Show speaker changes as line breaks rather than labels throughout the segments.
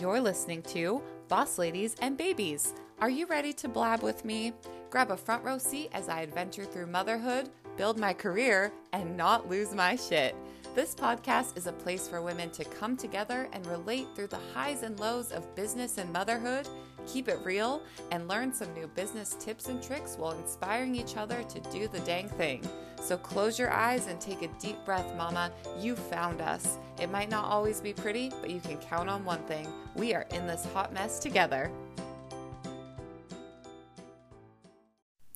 You're listening to Boss Ladies and Babies. Are you ready to blab with me? Grab a front row seat as I adventure through motherhood, build my career, and not lose my shit. This podcast is a place for women to come together and relate through the highs and lows of business and motherhood, keep it real, and learn some new business tips and tricks while inspiring each other to do the dang thing. So close your eyes and take a deep breath, Mama. You found us. It might not always be pretty, but you can count on one thing we are in this hot mess together.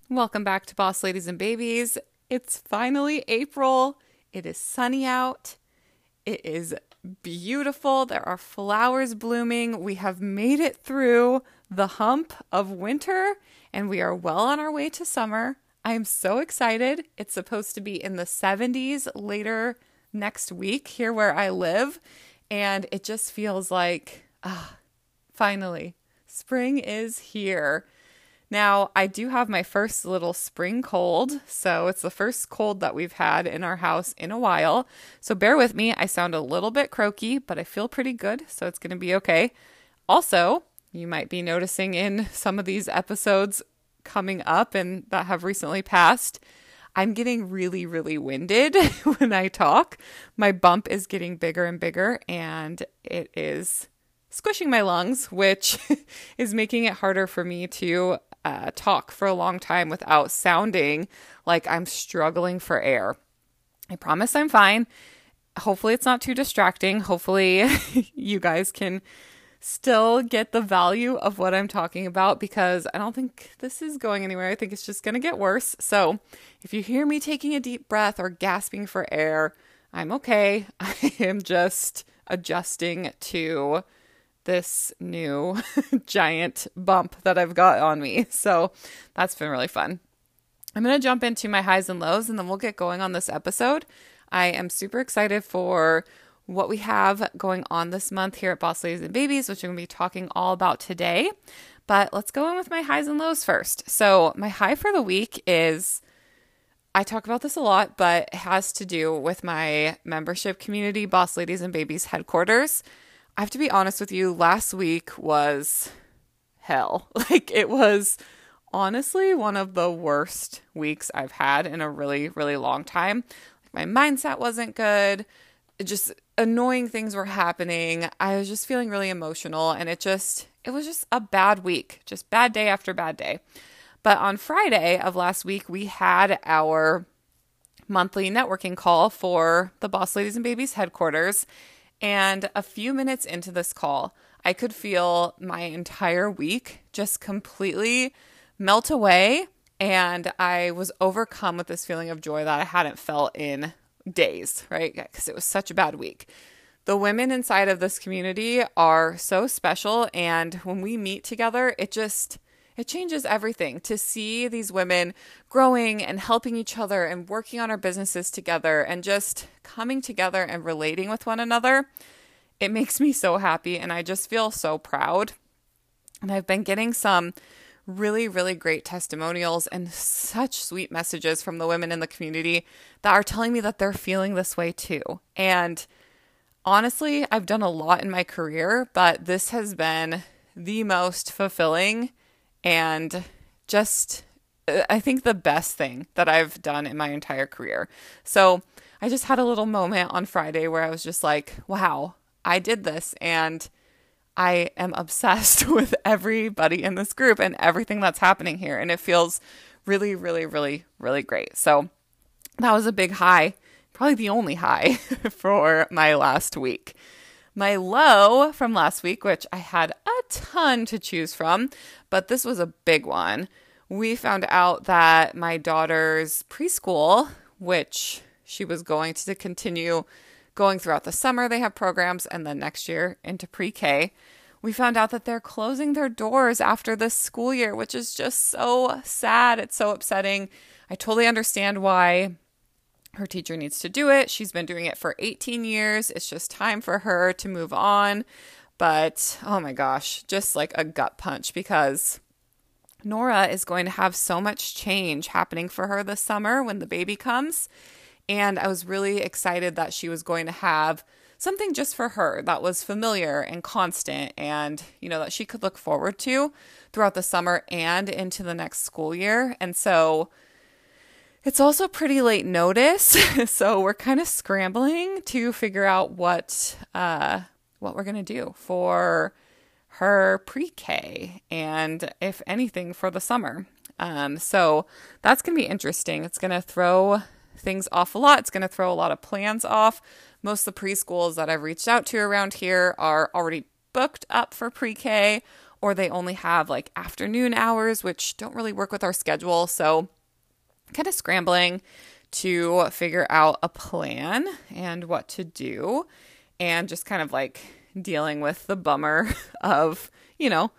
Welcome back to Boss Ladies and Babies. It's finally April. It is sunny out. It is beautiful. There are flowers blooming. We have made it through the hump of winter and we are well on our way to summer. I am so excited. It's supposed to be in the 70s later next week here where I live. And it just feels like, ah, finally, spring is here. Now, I do have my first little spring cold. So it's the first cold that we've had in our house in a while. So bear with me. I sound a little bit croaky, but I feel pretty good. So it's going to be okay. Also, you might be noticing in some of these episodes coming up and that have recently passed, I'm getting really, really winded when I talk. My bump is getting bigger and bigger, and it is squishing my lungs, which is making it harder for me to uh, talk for a long time without sounding like I'm struggling for air. I promise I'm fine. Hopefully, it's not too distracting. Hopefully, you guys can still get the value of what I'm talking about because I don't think this is going anywhere. I think it's just going to get worse. So, if you hear me taking a deep breath or gasping for air, I'm okay. I am just adjusting to this new giant bump that I've got on me. So, that's been really fun. I'm going to jump into my highs and lows and then we'll get going on this episode. I am super excited for what we have going on this month here at Boss Ladies and Babies, which I'm going to be talking all about today. But let's go in with my highs and lows first. So, my high for the week is I talk about this a lot, but it has to do with my membership community, Boss Ladies and Babies headquarters. I have to be honest with you, last week was hell. Like, it was honestly one of the worst weeks I've had in a really, really long time. Like, my mindset wasn't good. It just annoying things were happening. I was just feeling really emotional and it just it was just a bad week, just bad day after bad day. But on Friday of last week, we had our monthly networking call for the Boss Ladies and Babies headquarters. And a few minutes into this call, I could feel my entire week just completely melt away. And I was overcome with this feeling of joy that I hadn't felt in days, right? Because it was such a bad week. The women inside of this community are so special and when we meet together, it just it changes everything to see these women growing and helping each other and working on our businesses together and just coming together and relating with one another. It makes me so happy and I just feel so proud. And I've been getting some really, really great testimonials and such sweet messages from the women in the community that are telling me that they're feeling this way too. And honestly, I've done a lot in my career, but this has been the most fulfilling and just, I think, the best thing that I've done in my entire career. So I just had a little moment on Friday where I was just like, wow, I did this. And I am obsessed with everybody in this group and everything that's happening here. And it feels really, really, really, really great. So that was a big high, probably the only high for my last week. My low from last week, which I had a ton to choose from, but this was a big one. We found out that my daughter's preschool, which she was going to continue going throughout the summer. They have programs, and then next year into pre K. We found out that they're closing their doors after this school year, which is just so sad. It's so upsetting. I totally understand why her teacher needs to do it. She's been doing it for 18 years. It's just time for her to move on. But oh my gosh, just like a gut punch because Nora is going to have so much change happening for her this summer when the baby comes. And I was really excited that she was going to have something just for her that was familiar and constant and, you know, that she could look forward to throughout the summer and into the next school year. And so it's also pretty late notice. so we're kind of scrambling to figure out what uh what we're going to do for her pre-K and if anything for the summer. Um, so that's going to be interesting. It's going to throw things off a lot. It's going to throw a lot of plans off. Most of the preschools that I've reached out to around here are already booked up for pre K, or they only have like afternoon hours, which don't really work with our schedule. So, kind of scrambling to figure out a plan and what to do, and just kind of like dealing with the bummer of, you know,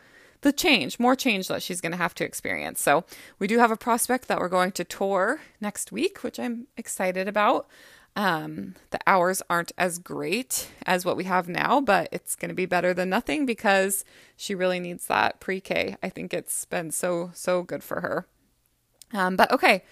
the change, more change that she's going to have to experience. So, we do have a prospect that we're going to tour next week, which I'm excited about. Um, the hours aren't as great as what we have now, but it's going to be better than nothing because she really needs that pre K. I think it's been so, so good for her. Um, but okay,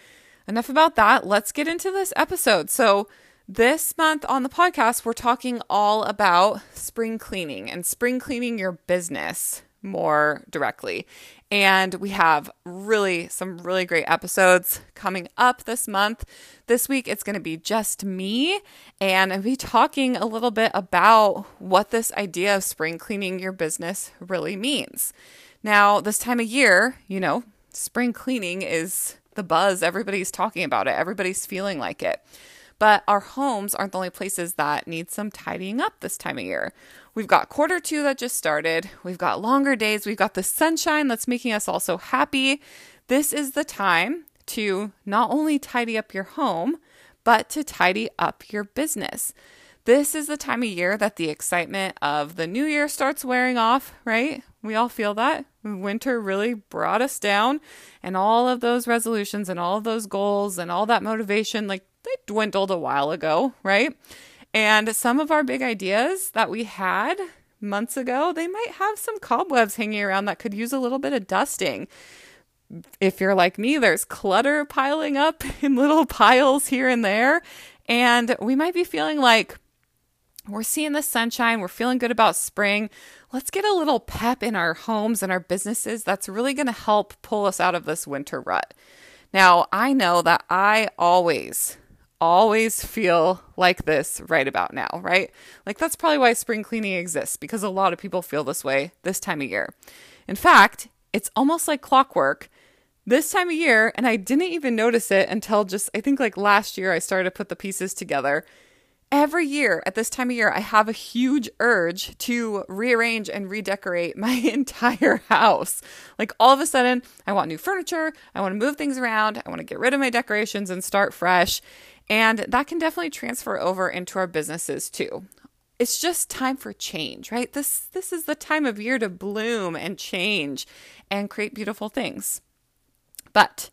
enough about that. Let's get into this episode. So, this month on the podcast, we're talking all about spring cleaning and spring cleaning your business more directly. And we have really some really great episodes coming up this month. This week it's going to be just me and I'll be talking a little bit about what this idea of spring cleaning your business really means. Now, this time of year, you know, spring cleaning is the buzz. Everybody's talking about it. Everybody's feeling like it. But our homes aren't the only places that need some tidying up this time of year. We've got quarter two that just started. We've got longer days. We've got the sunshine that's making us all so happy. This is the time to not only tidy up your home, but to tidy up your business. This is the time of year that the excitement of the new year starts wearing off, right? We all feel that. Winter really brought us down, and all of those resolutions and all of those goals and all that motivation, like they dwindled a while ago, right? And some of our big ideas that we had months ago, they might have some cobwebs hanging around that could use a little bit of dusting. If you're like me, there's clutter piling up in little piles here and there. And we might be feeling like we're seeing the sunshine, we're feeling good about spring. Let's get a little pep in our homes and our businesses that's really going to help pull us out of this winter rut. Now, I know that I always always feel like this right about now, right? Like that's probably why spring cleaning exists because a lot of people feel this way this time of year. In fact, it's almost like clockwork this time of year, and I didn't even notice it until just, I think like last year, I started to put the pieces together. Every year at this time of year, I have a huge urge to rearrange and redecorate my entire house. Like all of a sudden, I want new furniture, I want to move things around, I want to get rid of my decorations and start fresh. And that can definitely transfer over into our businesses too. It's just time for change, right? This this is the time of year to bloom and change and create beautiful things. But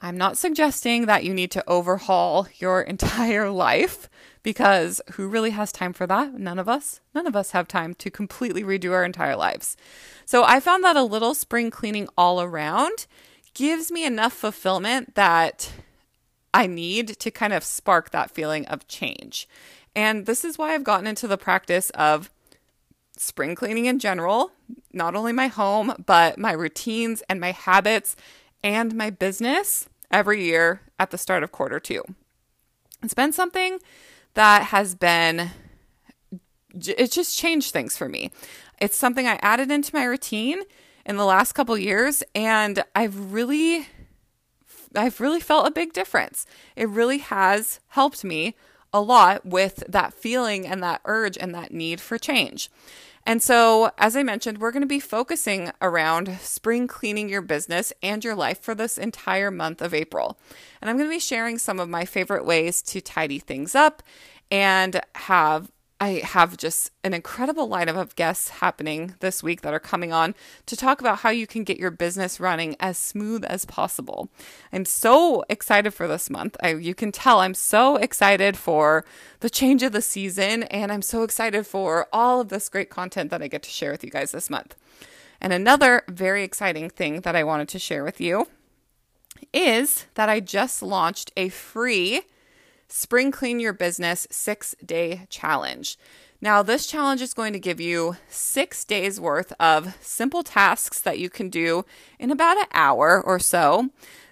I'm not suggesting that you need to overhaul your entire life because who really has time for that? None of us. None of us have time to completely redo our entire lives. So I found that a little spring cleaning all around gives me enough fulfillment that I need to kind of spark that feeling of change. And this is why I've gotten into the practice of spring cleaning in general, not only my home, but my routines and my habits and my business every year at the start of quarter two. It's been something that has been, it just changed things for me. It's something I added into my routine in the last couple years, and I've really I've really felt a big difference. It really has helped me a lot with that feeling and that urge and that need for change. And so, as I mentioned, we're going to be focusing around spring cleaning your business and your life for this entire month of April. And I'm going to be sharing some of my favorite ways to tidy things up and have I have just an incredible lineup of guests happening this week that are coming on to talk about how you can get your business running as smooth as possible. I'm so excited for this month. I, you can tell I'm so excited for the change of the season, and I'm so excited for all of this great content that I get to share with you guys this month. And another very exciting thing that I wanted to share with you is that I just launched a free Spring Clean Your Business six day challenge. Now, this challenge is going to give you six days worth of simple tasks that you can do in about an hour or so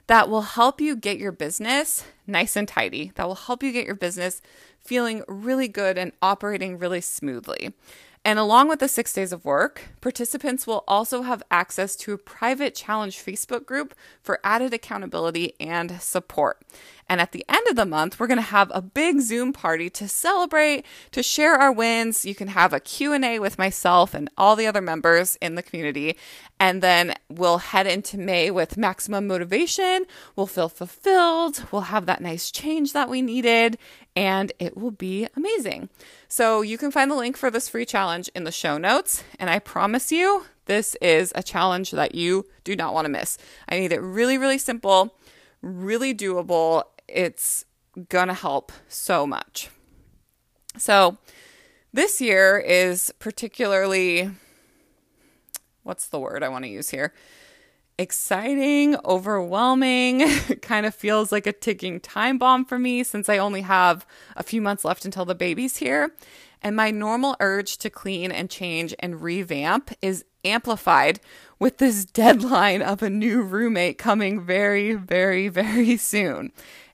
that will help you get your business nice and tidy, that will help you get your business feeling really good and operating really smoothly. And along with the six days of work, participants will also have access to a private challenge Facebook group for added accountability and support. And at the end of the month, we're going to have a big Zoom party to celebrate, to share our wins. You can have a Q&A with myself and all the other members in the community. And then we'll head into May with maximum motivation. We'll feel fulfilled. We'll have that nice change that we needed, and it will be amazing. So you can find the link for this free challenge in the show notes. And I promise you, this is a challenge that you do not want to miss. I made it really, really simple, really doable, it's gonna help so much. So, this year is particularly what's the word I want to use here? Exciting, overwhelming, kind of feels like a ticking time bomb for me since I only have a few months left until the baby's here. And my normal urge to clean and change and revamp is amplified with this deadline of a new roommate coming very, very, very soon.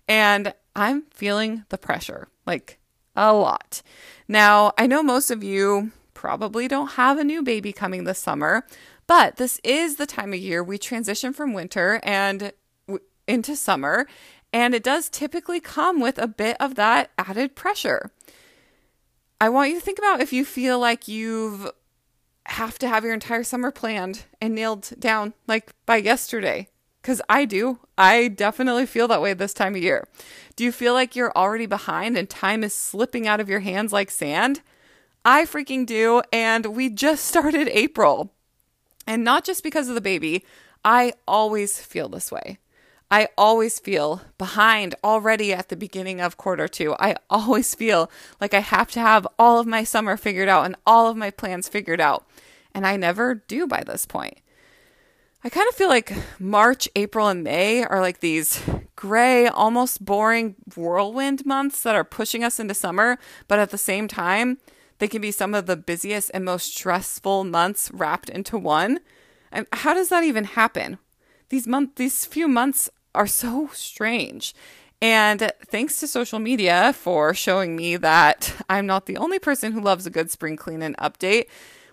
And I'm feeling the pressure, like a lot. Now, I know most of you probably don't have a new baby coming this summer, but this is the time of year we transition from winter and w- into summer, and it does typically come with a bit of that added pressure. I want you to think about if you feel like you've have to have your entire summer planned and nailed down like by yesterday because I do. I definitely feel that way this time of year. Do you feel like you're already behind and time is slipping out of your hands like sand? I freaking do. And we just started April. And not just because of the baby, I always feel this way. I always feel behind already at the beginning of quarter two. I always feel like I have to have all of my summer figured out and all of my plans figured out. And I never do by this point. I kind of feel like March, April, and May are like these gray, almost boring whirlwind months that are pushing us into summer, but at the same time, they can be some of the busiest and most stressful months wrapped into one. And how does that even happen? These month these few months are so strange. And thanks to social media for showing me that I'm not the only person who loves a good spring clean and update.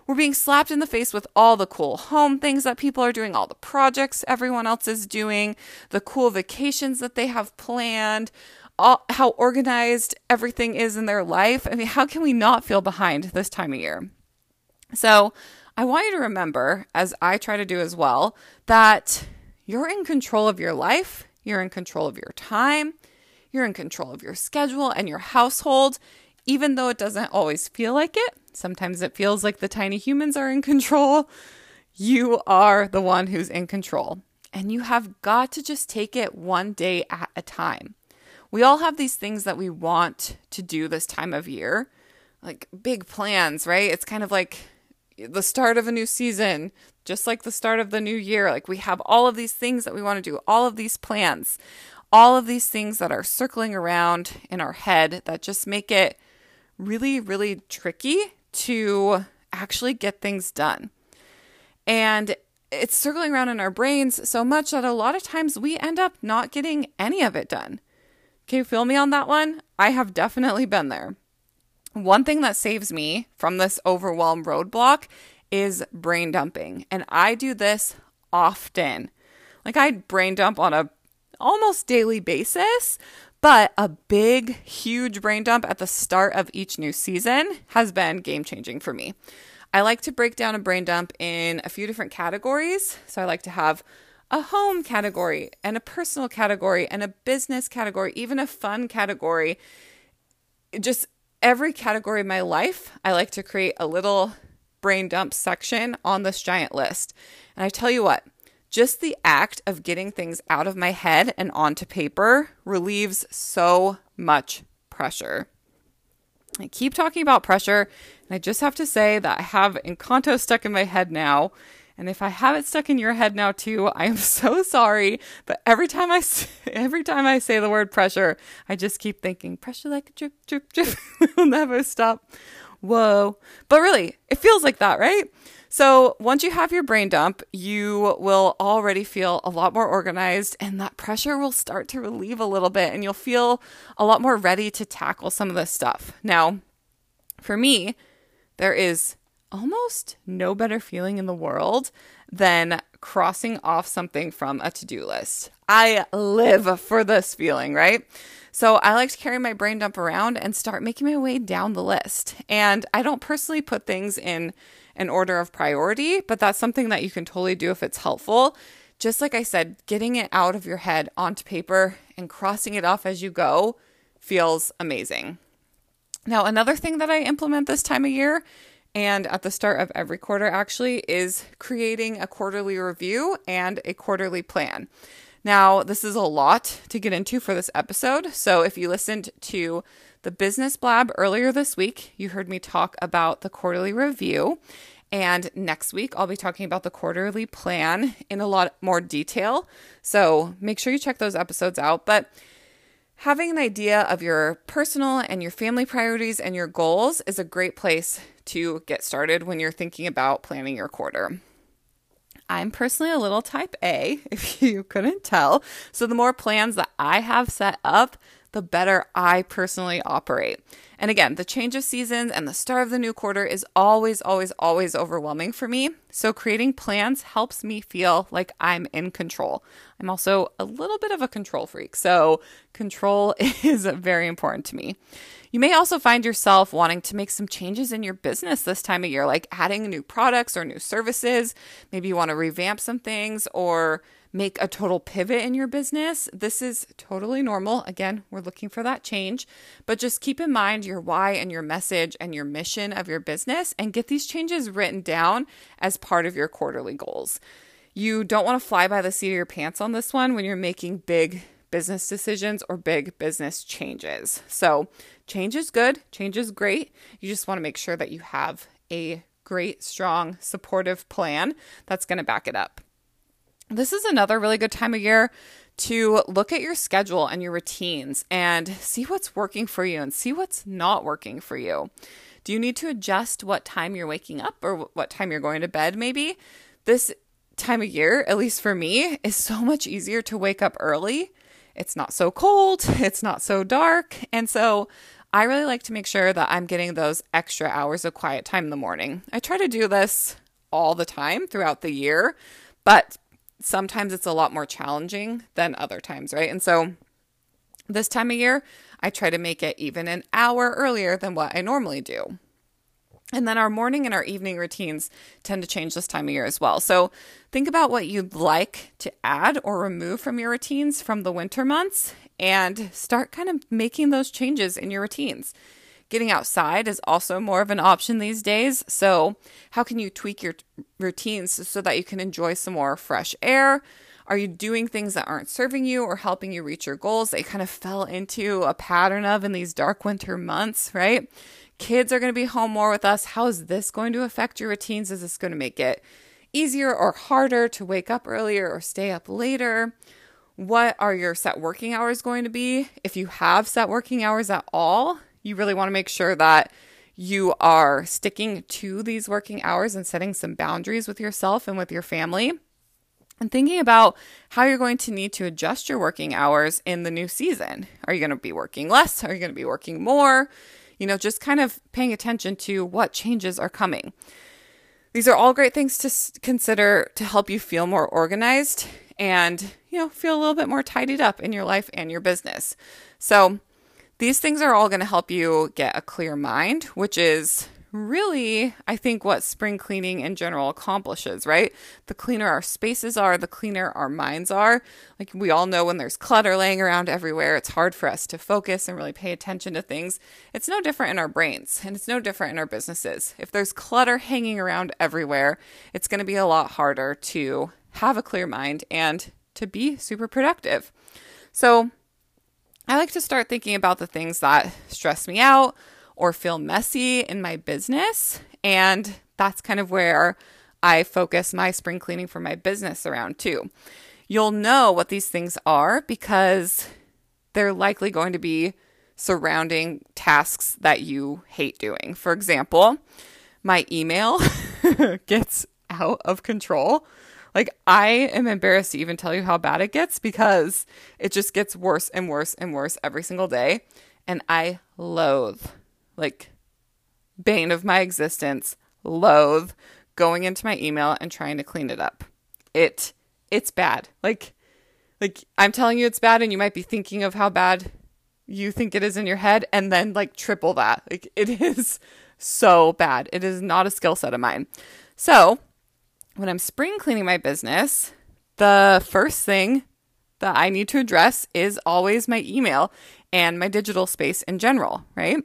We're being slapped in the face with all the cool home things that people are doing, all the projects everyone else is doing, the cool vacations that they have planned, all, how organized everything is in their life. I mean, how can we not feel behind this time of year? So, I want you to remember, as I try to do as well, that you're in control of your life, you're in control of your time, you're in control of your schedule and your household, even though it doesn't always feel like it. Sometimes it feels like the tiny humans are in control. You are the one who's in control. And you have got to just take it one day at a time. We all have these things that we want to do this time of year, like big plans, right? It's kind of like the start of a new season, just like the start of the new year. Like we have all of these things that we want to do, all of these plans, all of these things that are circling around in our head that just make it really, really tricky to actually get things done. And it's circling around in our brains so much that a lot of times we end up not getting any of it done. Can you feel me on that one? I have definitely been there. One thing that saves me from this overwhelm roadblock is brain dumping. And I do this often. Like I brain dump on a almost daily basis, but a big, huge brain dump at the start of each new season has been game changing for me. I like to break down a brain dump in a few different categories. So I like to have a home category and a personal category and a business category, even a fun category. Just every category of my life, I like to create a little brain dump section on this giant list. And I tell you what, just the act of getting things out of my head and onto paper relieves so much pressure. I keep talking about pressure, and I just have to say that I have Encanto stuck in my head now, And if I have it stuck in your head now too, I am so sorry. But every time I every time I say the word pressure, I just keep thinking pressure like a drip, drip, drip will never stop. Whoa! But really, it feels like that, right? So once you have your brain dump, you will already feel a lot more organized, and that pressure will start to relieve a little bit, and you'll feel a lot more ready to tackle some of this stuff. Now, for me, there is almost no better feeling in the world than crossing off something from a to do list. I live for this feeling, right? So I like to carry my brain dump around and start making my way down the list. And I don't personally put things in an order of priority, but that's something that you can totally do if it's helpful. Just like I said, getting it out of your head onto paper and crossing it off as you go feels amazing. Now, another thing that I implement this time of year and at the start of every quarter actually is creating a quarterly review and a quarterly plan. Now, this is a lot to get into for this episode. So, if you listened to the Business Blab earlier this week, you heard me talk about the quarterly review. And next week, I'll be talking about the quarterly plan in a lot more detail. So, make sure you check those episodes out. But Having an idea of your personal and your family priorities and your goals is a great place to get started when you're thinking about planning your quarter. I'm personally a little type A, if you couldn't tell. So the more plans that I have set up, the better I personally operate. And again, the change of seasons and the start of the new quarter is always, always, always overwhelming for me. So creating plans helps me feel like I'm in control. I'm also a little bit of a control freak. So control is very important to me. You may also find yourself wanting to make some changes in your business this time of year, like adding new products or new services. Maybe you want to revamp some things or make a total pivot in your business. This is totally normal. Again, we're looking for that change, but just keep in mind your why and your message and your mission of your business and get these changes written down as part of your quarterly goals. You don't want to fly by the seat of your pants on this one when you're making big business decisions or big business changes. So, change is good, change is great. You just want to make sure that you have a great, strong, supportive plan that's going to back it up. This is another really good time of year to look at your schedule and your routines and see what's working for you and see what's not working for you. Do you need to adjust what time you're waking up or what time you're going to bed, maybe? This time of year, at least for me, is so much easier to wake up early. It's not so cold, it's not so dark. And so I really like to make sure that I'm getting those extra hours of quiet time in the morning. I try to do this all the time throughout the year, but sometimes it's a lot more challenging than other times, right? And so this time of year, I try to make it even an hour earlier than what I normally do. And then our morning and our evening routines tend to change this time of year as well. So think about what you'd like to add or remove from your routines from the winter months and start kind of making those changes in your routines. Getting outside is also more of an option these days. So, how can you tweak your routines so that you can enjoy some more fresh air? Are you doing things that aren't serving you or helping you reach your goals that you kind of fell into a pattern of in these dark winter months, right? Kids are going to be home more with us. How is this going to affect your routines? Is this going to make it easier or harder to wake up earlier or stay up later? What are your set working hours going to be? If you have set working hours at all, you really want to make sure that you are sticking to these working hours and setting some boundaries with yourself and with your family. And thinking about how you're going to need to adjust your working hours in the new season. Are you going to be working less? Are you going to be working more? You know, just kind of paying attention to what changes are coming. These are all great things to consider to help you feel more organized and, you know, feel a little bit more tidied up in your life and your business. So, these things are all going to help you get a clear mind, which is really, I think, what spring cleaning in general accomplishes, right? The cleaner our spaces are, the cleaner our minds are. Like we all know when there's clutter laying around everywhere, it's hard for us to focus and really pay attention to things. It's no different in our brains and it's no different in our businesses. If there's clutter hanging around everywhere, it's going to be a lot harder to have a clear mind and to be super productive. So, I like to start thinking about the things that stress me out or feel messy in my business. And that's kind of where I focus my spring cleaning for my business around too. You'll know what these things are because they're likely going to be surrounding tasks that you hate doing. For example, my email gets out of control. Like, I am embarrassed to even tell you how bad it gets because it just gets worse and worse and worse every single day. And I loathe, like, bane of my existence, loathe going into my email and trying to clean it up. It it's bad. Like like I'm telling you it's bad and you might be thinking of how bad you think it is in your head and then like triple that. Like it is so bad. It is not a skill set of mine. So, when I'm spring cleaning my business, the first thing that I need to address is always my email and my digital space in general, right?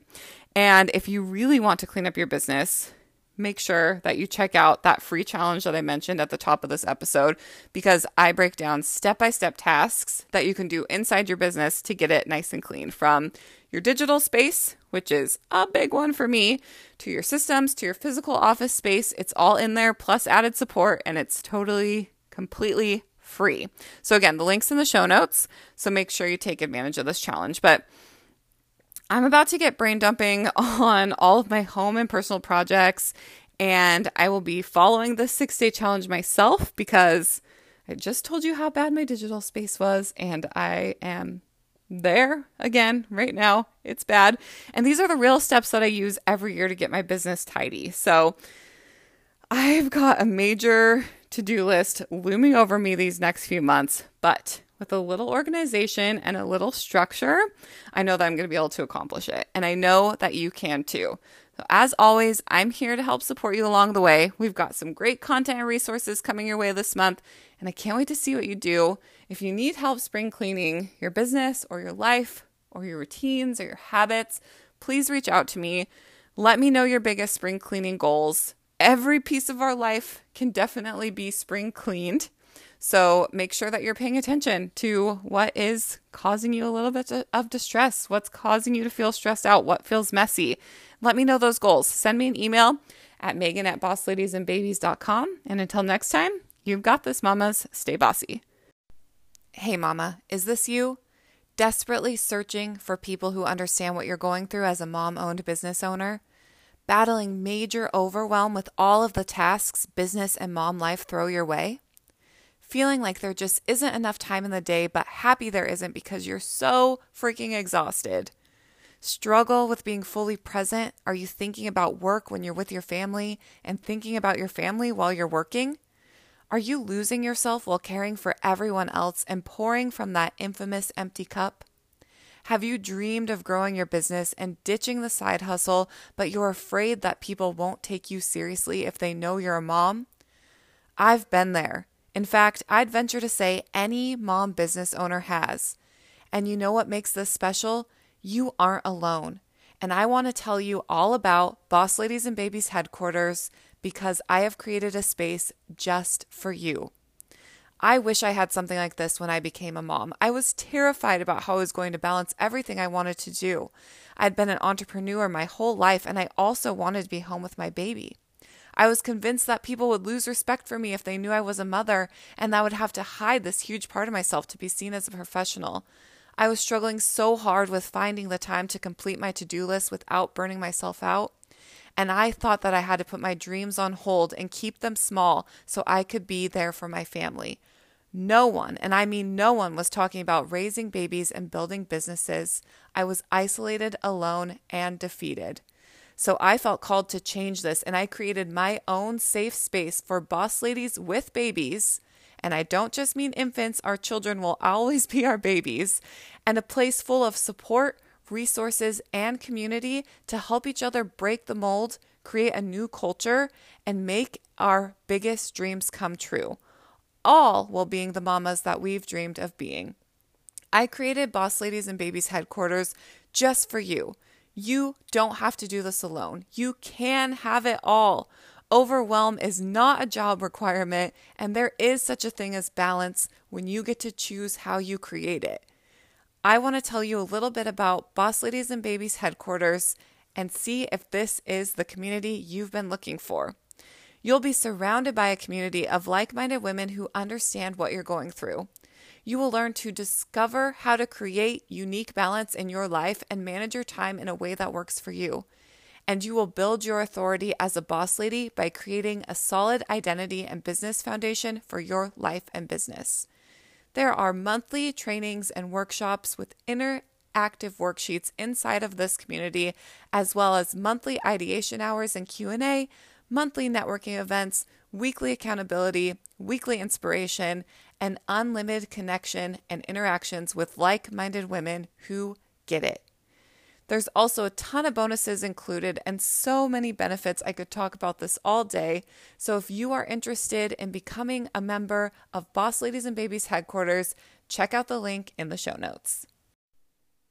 And if you really want to clean up your business, make sure that you check out that free challenge that I mentioned at the top of this episode because I break down step by step tasks that you can do inside your business to get it nice and clean from your digital space, which is a big one for me, to your systems, to your physical office space. It's all in there plus added support and it's totally, completely free. So, again, the link's in the show notes. So, make sure you take advantage of this challenge. But I'm about to get brain dumping on all of my home and personal projects, and I will be following the six day challenge myself because I just told you how bad my digital space was, and I am there again right now. It's bad. And these are the real steps that I use every year to get my business tidy. So I've got a major to do list looming over me these next few months, but with a little organization and a little structure, I know that I'm going to be able to accomplish it. And I know that you can too. So, as always, I'm here to help support you along the way. We've got some great content and resources coming your way this month, and I can't wait to see what you do. If you need help spring cleaning your business or your life or your routines or your habits, please reach out to me. Let me know your biggest spring cleaning goals. Every piece of our life can definitely be spring cleaned. So make sure that you're paying attention to what is causing you a little bit of distress, what's causing you to feel stressed out, what feels messy. Let me know those goals. Send me an email at megan at bossladiesandbabies.com. And until next time, you've got this, mamas. Stay bossy. Hey, mama, is this you? Desperately searching for people who understand what you're going through as a mom owned business owner? Battling major overwhelm with all of the tasks business and mom life throw your way? feeling like there just isn't enough time in the day, but happy there isn't because you're so freaking exhausted. Struggle with being fully present? Are you thinking about work when you're with your family and thinking about your family while you're working? Are you losing yourself while caring for everyone else and pouring from that infamous empty cup? Have you dreamed of growing your business and ditching the side hustle, but you're afraid that people won't take you seriously if they know you're a mom? I've been there. In fact, I'd venture to say any mom business owner has. And you know what makes this special? You aren't alone. And I want to tell you all about Boss Ladies and Babies headquarters because I have created a space just for you. I wish I had something like this when I became a mom. I was terrified about how I was going to balance everything I wanted to do. I'd been an entrepreneur my whole life, and I also wanted to be home with my baby. I was convinced that people would lose respect for me if they knew I was a mother and that I would have to hide this huge part of myself to be seen as a professional. I was struggling so hard with finding the time to complete my to do list without burning myself out. And I thought that I had to put my dreams on hold and keep them small so I could be there for my family. No one, and I mean no one, was talking about raising babies and building businesses. I was isolated, alone, and defeated. So I felt called to change this and I created my own safe space for boss ladies with babies. And I don't just mean infants, our children will always be our babies, and a place full of support, resources, and community to help each other break the mold, create a new culture, and make our biggest dreams come true. All while being the mamas that we've dreamed of being. I created Boss Ladies and Babies headquarters just for you you don't have to do this alone. You can have it all. Overwhelm is not a job requirement, and there is such a thing as balance when you get to choose how you create it. I want to tell you a little bit about Boss Ladies and Babies headquarters and see if this is the community you've been looking for. You'll be surrounded by a community of like minded women who understand what you're going through. You will learn to discover how to create unique balance in your life and manage your time in a way that works for you. And you will build your authority as a boss lady by creating a solid identity and business foundation for your life and business. There are monthly trainings and workshops with interactive worksheets inside of this community as well as monthly ideation hours and Q&A, monthly networking events, weekly accountability, weekly inspiration, and unlimited connection and interactions with like minded women who get it. There's also a ton of bonuses included and so many benefits. I could talk about this all day. So, if you are interested in becoming a member of Boss Ladies and Babies headquarters, check out the link in the show notes.